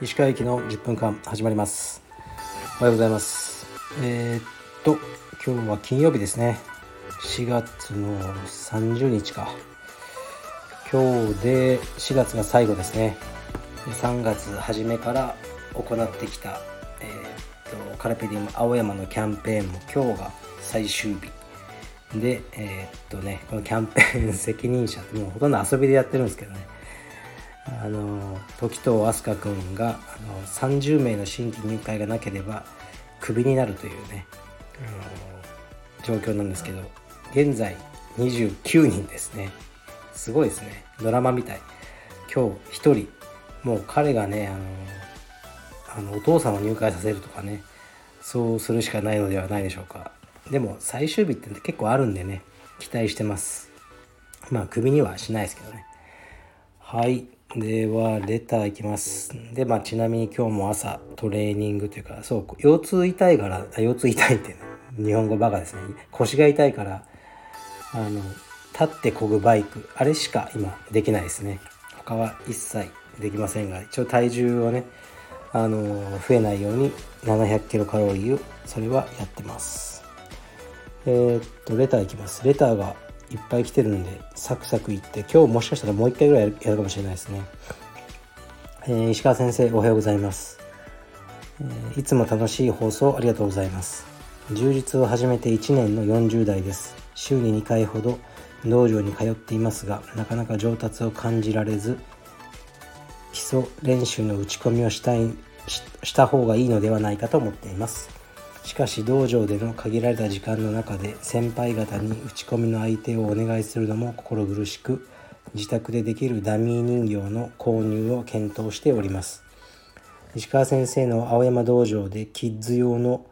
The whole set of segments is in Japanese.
石川駅の10分間始まります。おはようございます。えー、っと今日は金曜日ですね。4月の30日か。今日で4月が最後ですね。3月初めから行ってきた、えー、っとカラペディウム青山のキャンペーンも今日が最終日。でえー、っとねこのキャンペーン責任者ってもうほとんど遊びでやってるんですけどね。あの時藤飛鳥君があの30名の新規入会がなければクビになるというねあの状況なんですけど現在29人ですね。すごいですね。ドラマみたい。今日1人。もう彼がねあのあのお父さんを入会させるとかねそうするしかないのではないでしょうか。でも最終日って結構あるんでね期待してますまあクビにはしないですけどねはいでは、レターいきます。で、まあ、ちなみに今日も朝トレーニングというか、そう、腰痛痛いから、腰痛痛いってね、日本語バカですね。腰が痛いから、あの、立ってこぐバイク、あれしか今できないですね。他は一切できませんが、一応体重をね、あの、増えないように700キロカロリーを、それはやってます。えー、っと、レターいきます。レターがいっぱい来てるんでサクサクいって今日もしかしたらもう一回ぐらいやるかもしれないですね、えー、石川先生おはようございます、えー、いつも楽しい放送ありがとうございます。充実を始めて1年の40代です。週に2回ほど道場に通っていますがなかなか上達を感じられず基礎練習の打ち込みをしたいした方がいいのではないかと思っています。しかし道場での限られた時間の中で先輩方に打ち込みの相手をお願いするのも心苦しく自宅でできるダミー人形の購入を検討しております。石川先生の青山道場でキッズ用の、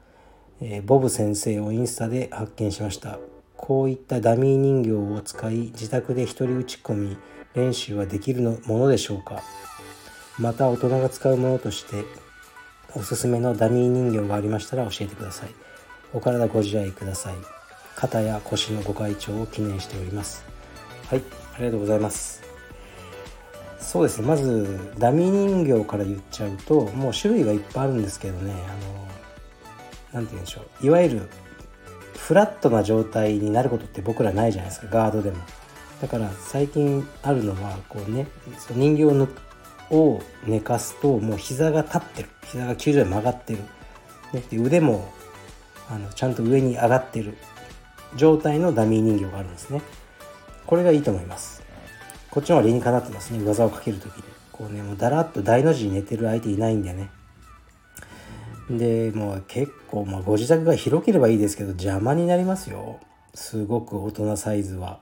えー、ボブ先生をインスタで発見しました。こういったダミー人形を使い自宅で一人打ち込み練習はできるのものでしょうか。また大人が使うものとしておすすめのダミー人形がありましたら教えてください。お体ご自愛ください。肩や腰のご会長を記念しております。はいありがとうございます。そうですね。まずダミー人形から言っちゃうともう種類がいっぱいあるんですけどね。あの何て言うんでしょう。いわゆるフラットな状態になることって僕らないじゃないですか。ガードでも。だから最近あるのはこうね人形をを寝かすともう膝が立ってる。膝が90度曲がってる、で腕もあのちゃんと上に上がってる。状態のダミー人形があるんですね。これがいいと思います。こっちの方が理にかなってますね。技をかける時に。こうねもうだらっと大の字に寝てる相手いないんでね。でもう結構、まあ、ご自宅が広ければいいですけど邪魔になりますよ。すごく大人サイズは。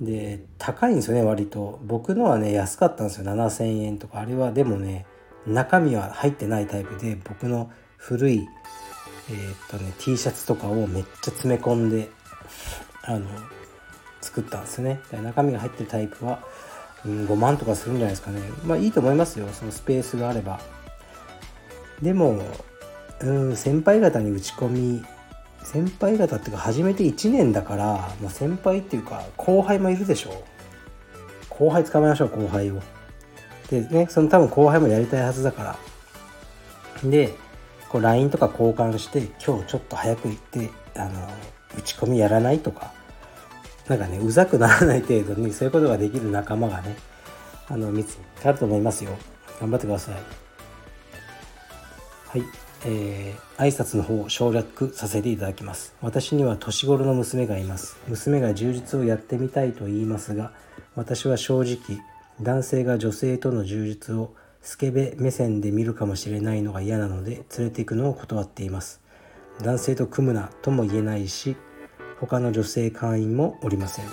で高いんですよね割と。僕のはね安かったんですよ。7000円とか。あれはでもね中身は入ってないタイプで僕の古いえー、っとね T シャツとかをめっちゃ詰め込んであの作ったんですね。中身が入ってるタイプは、うん、5万とかするんじゃないですかね。まあいいと思いますよ。そのスペースがあれば。でもうん先輩方に打ち込み先輩方っていうか初めて1年だから、まあ、先輩っていうか後輩もいるでしょ後輩捕まえましょう後輩を。でねその多分後輩もやりたいはずだから。でこう LINE とか交換して今日ちょっと早く行ってあの打ち込みやらないとか。なんかねうざくならない程度にそういうことができる仲間がねあの見つかると思いますよ。頑張ってください。はい。えー、挨拶の方を省略させていただきます。私には年頃の娘がいます。娘が充実をやってみたいと言いますが私は正直男性が女性との充実をスケベ目線で見るかもしれないのが嫌なので連れて行くのを断っています。男性と組むなとも言えないし他の女性会員もおりません。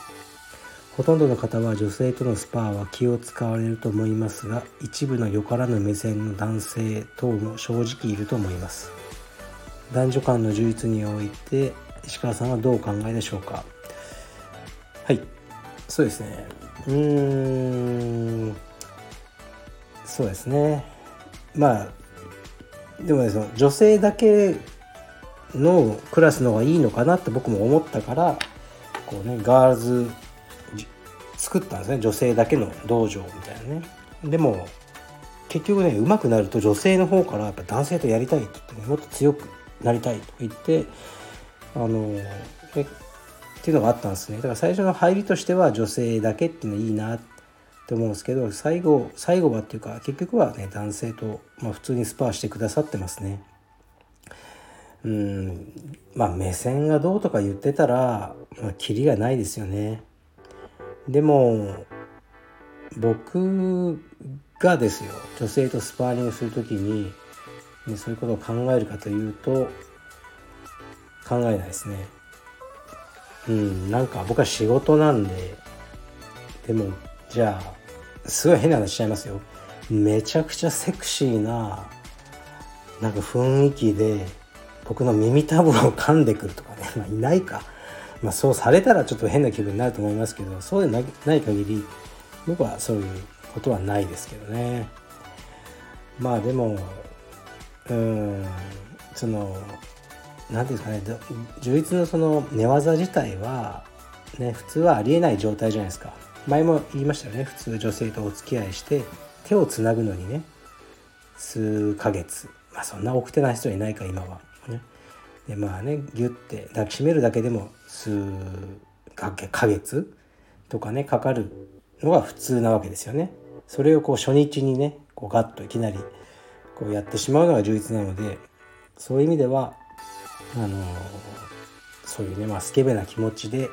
ほとんどの方は女性とのスパーは気を使われると思いますが一部のよからぬ目線の男性等も正直いると思います。男女間の充実において石川さんはどうお考えでしょうか？はい。そうですね。うーん。そうですね。まあでもねその女性だけのクラスの方がいいのかなって僕も思ったからこうねガールズ作ったんですね。女性だけの道場みたいなね。でも結局ね上手くなると女性の方からやっぱ男性とやりたいって言って、ね、もっと強くなりたいと言ってあのねっていうのがあったんですね。だから最初の入りとしては女性だけっていうのはいいなって思うんですけど最後最後はっていうか結局はね男性と、まあ、普通にスパーしてくださってますね。うん。まあ目線がどうとか言ってたら、まあ、キリがないですよね。でも僕がですよ女性とスパーリングする時に、ね、そういうことを考えるかというと考えないですね。うんなんか僕は仕事なんででもじゃあすごい変な話しちゃいますよ。めちゃくちゃセクシーななんか雰囲気で僕の耳たぶを噛んでくるとかね、ま、いないか。まあ、そうされたらちょっと変な気分になると思いますけどそうでない限り僕はそういうことはないですけどね。まあでもうんその何ていうんですかね充実のその寝技自体はね普通はありえない状態じゃないですか。前も言いましたよね普通女性とお付き合いして手をつなぐのにね数ヶ月。まあそんな奥手な人いないか今は。ね。でまあねギュッて抱きしめるだけでも数ヶ月とかねかかるのが普通なわけですよね。それをこう初日にねこうガッといきなりこうやってしまうのが充実なのでそういう意味ではあのー、そういうねまあスケベな気持ちで、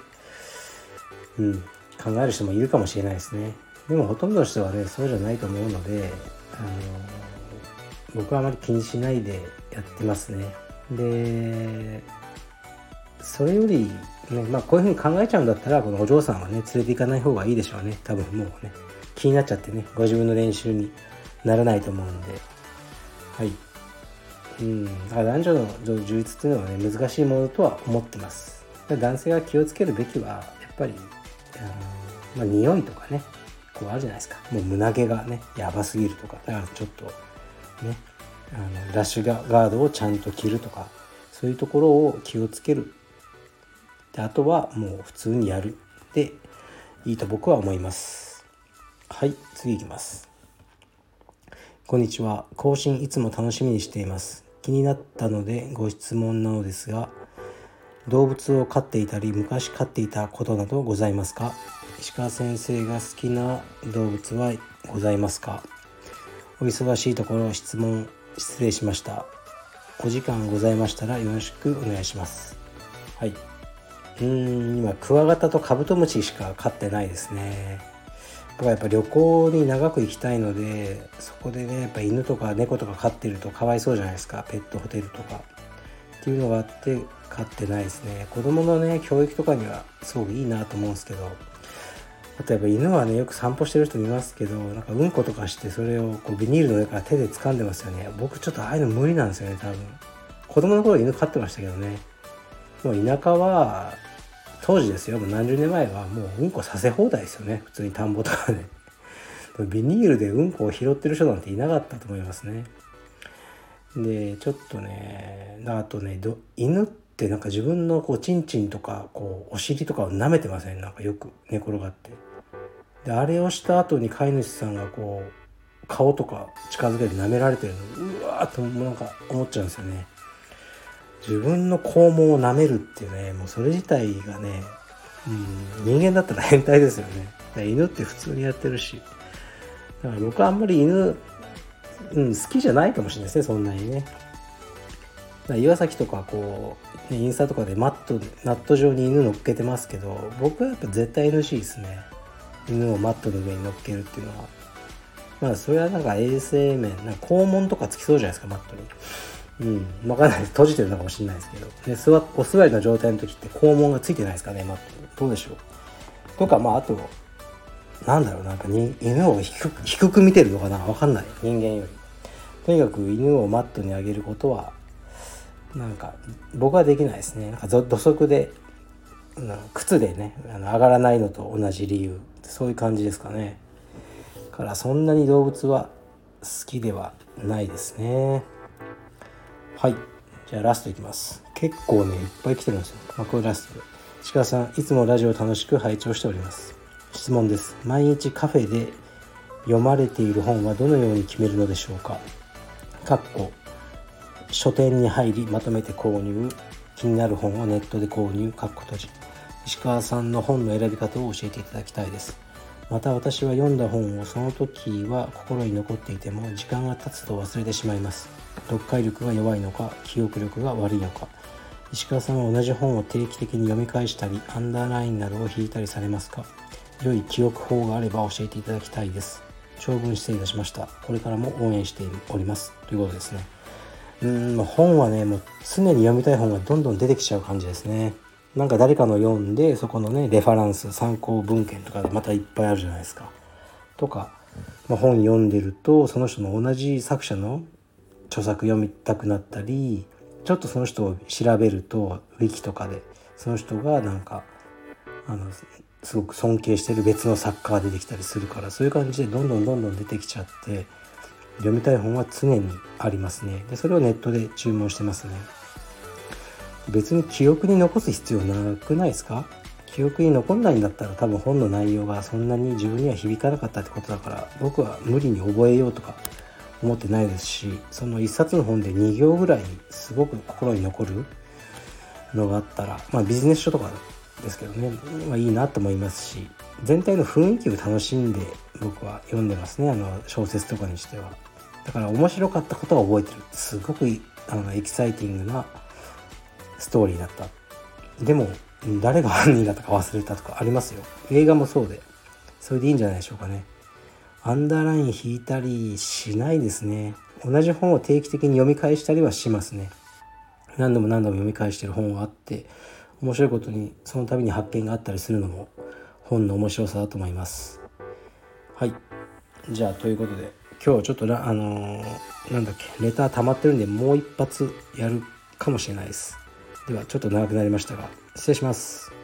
うん、考える人もいるかもしれないですね。でもほとんどの人はねそうじゃないと思うので、あのー、僕はあまり気にしないでやってますね。でそれより、ねまあ、こういうふうに考えちゃうんだったらこのお嬢さんはね連れて行かない方がいいでしょうね。多分もうね気になっちゃってねご自分の練習にならないと思うんで。はい。うん。だから男女の充実っていうのはね難しいものとは思ってます。男性が気をつけるべきはやっぱりあの、まあ、匂いとかねこうあるじゃないですか。もう胸毛がねやばすぎるとかだからちょっとねあのラッシュガードをちゃんと着るとかそういうところを気をつける。であとはもう普通にやる。でいいと僕は思います。はい次いきます。こんにちは。更新いつも楽しみにしています。気になったのでご質問なのですが動物を飼っていたり昔飼っていたことなどございますか？石川先生が好きな動物はございますか？お忙しいところ質問失礼しました。お時間ございましたらよろしくお願いします。はい。うーん今クワガタとカブトムシしか飼ってないですね。僕はやっぱ旅行に長く行きたいのでそこでねやっぱ犬とか猫とか飼ってるとかわいそうじゃないですか。ペットホテルとか。っていうのがあって飼ってないですね。子供のね教育とかにはすごくいいなと思うんですけど。例えば犬はねよく散歩してる人見ますけどなんかうんことかしてそれをこうビニールの上から手で掴んでますよね。僕ちょっとああいうの無理なんですよね多分。子供の頃犬飼ってましたけどね。もう田舎は当時ですよ。もう何十年前はもううんこさせ放題ですよね。普通に田んぼとかで。ビニールでうんこを拾ってる人なんていなかったと思いますね。でちょっとねあとね犬ってなんか自分のこうチンチンとかこうお尻とかを舐めてません？なんかよく寝転がって。であれをした後に飼い主さんがこう顔とか近づけて舐められてるのうわーっとなんか思っちゃうんですよね。自分の肛門を舐めるっていうねもうそれ自体がね、うん、人間だったら変態ですよね。犬って普通にやってるし。だから僕はあんまり犬、うん、好きじゃないかもしれないですねそんなにね。岩崎とかこう、ね、インスタとかでマットナット上に犬乗っけてますけど僕はやっぱ絶対 NC ですね。犬をマットの上に乗っけるっていうのはまあそれはなんか衛生面なんか肛門とかつきそうじゃないですかマットにうん、わかんないです。閉じてるのかもしれないですけど。で、座お座りの状態の時って肛門がついてないですかね。まあ、どうでしょう。とか、まあ、あと、なんだろう、なんかに犬を低く低く見てるのかなわかんない。人間より。とにかく犬をマットに上げることは、なんか、僕はできないですね。なんか土足で、靴でね、あの上がらないのと同じ理由。そういう感じですかね。から、そんなに動物は好きではないですね。はい。じゃあラストいきます。結構ねいっぱい来てるんですよ。まあこれラスト。で鹿さんいつもラジオ楽しく拝聴しております。質問です。毎日カフェで読まれている本はどのように決めるのでしょうか。かっこ。書店に入りまとめて購入。気になる本をネットで購入。かっこ閉じ。石川さんの本の選び方を教えていただきたいです。また私は読んだ本をその時は心に残っていても時間が経つと忘れてしまいます。読解力が弱いのか記憶力が悪いのか。石川さんは同じ本を定期的に読み返したりアンダーラインなどを引いたりされますか。良い記憶法があれば教えていただきたいです。長文失礼いたしました。これからも応援しております。ということですね。うん本はねもう常に読みたい本がどんどん出てきちゃう感じですね。なんか誰かの読んでそこのねレファランス参考文献とかまたいっぱいあるじゃないですか。とか、まあ、本読んでるとその人の同じ作者の著作読みたくなったりちょっとその人を調べるとウィキとかでその人がなんかあのすごく尊敬してる別の作家が出てきたりするからそういう感じでどんどんどんどん出てきちゃって読みたい本は常にありますね。でそれをネットで注文してますね。別に記憶に残す必要なくないですか？記憶に残んないんだったら多分本の内容がそんなに自分には響かなかったってことだから僕は無理に覚えようとか思ってないですしその1冊の本で2行ぐらいすごく心に残るのがあったらまあビジネス書とかですけどね、まあ、いいなと思いますし全体の雰囲気を楽しんで僕は読んでますねあの小説とかにしては。だから面白かったことは覚えてる。すごくあのエキサイティングなストーリーだった。でも誰が犯人だったか忘れたとかありますよ。映画もそうで。それでいいんじゃないでしょうかね。アンダーライン引いたりしないですね。同じ本を定期的に読み返したりはしますね。何度も何度も読み返してる本があって面白いことにその度に発見があったりするのも本の面白さだと思います。はい。じゃあということで今日ちょっとあのー、なんだっけネター溜まってるんでもう一発やるかもしれないです。ではちょっと長くなりましたが失礼します。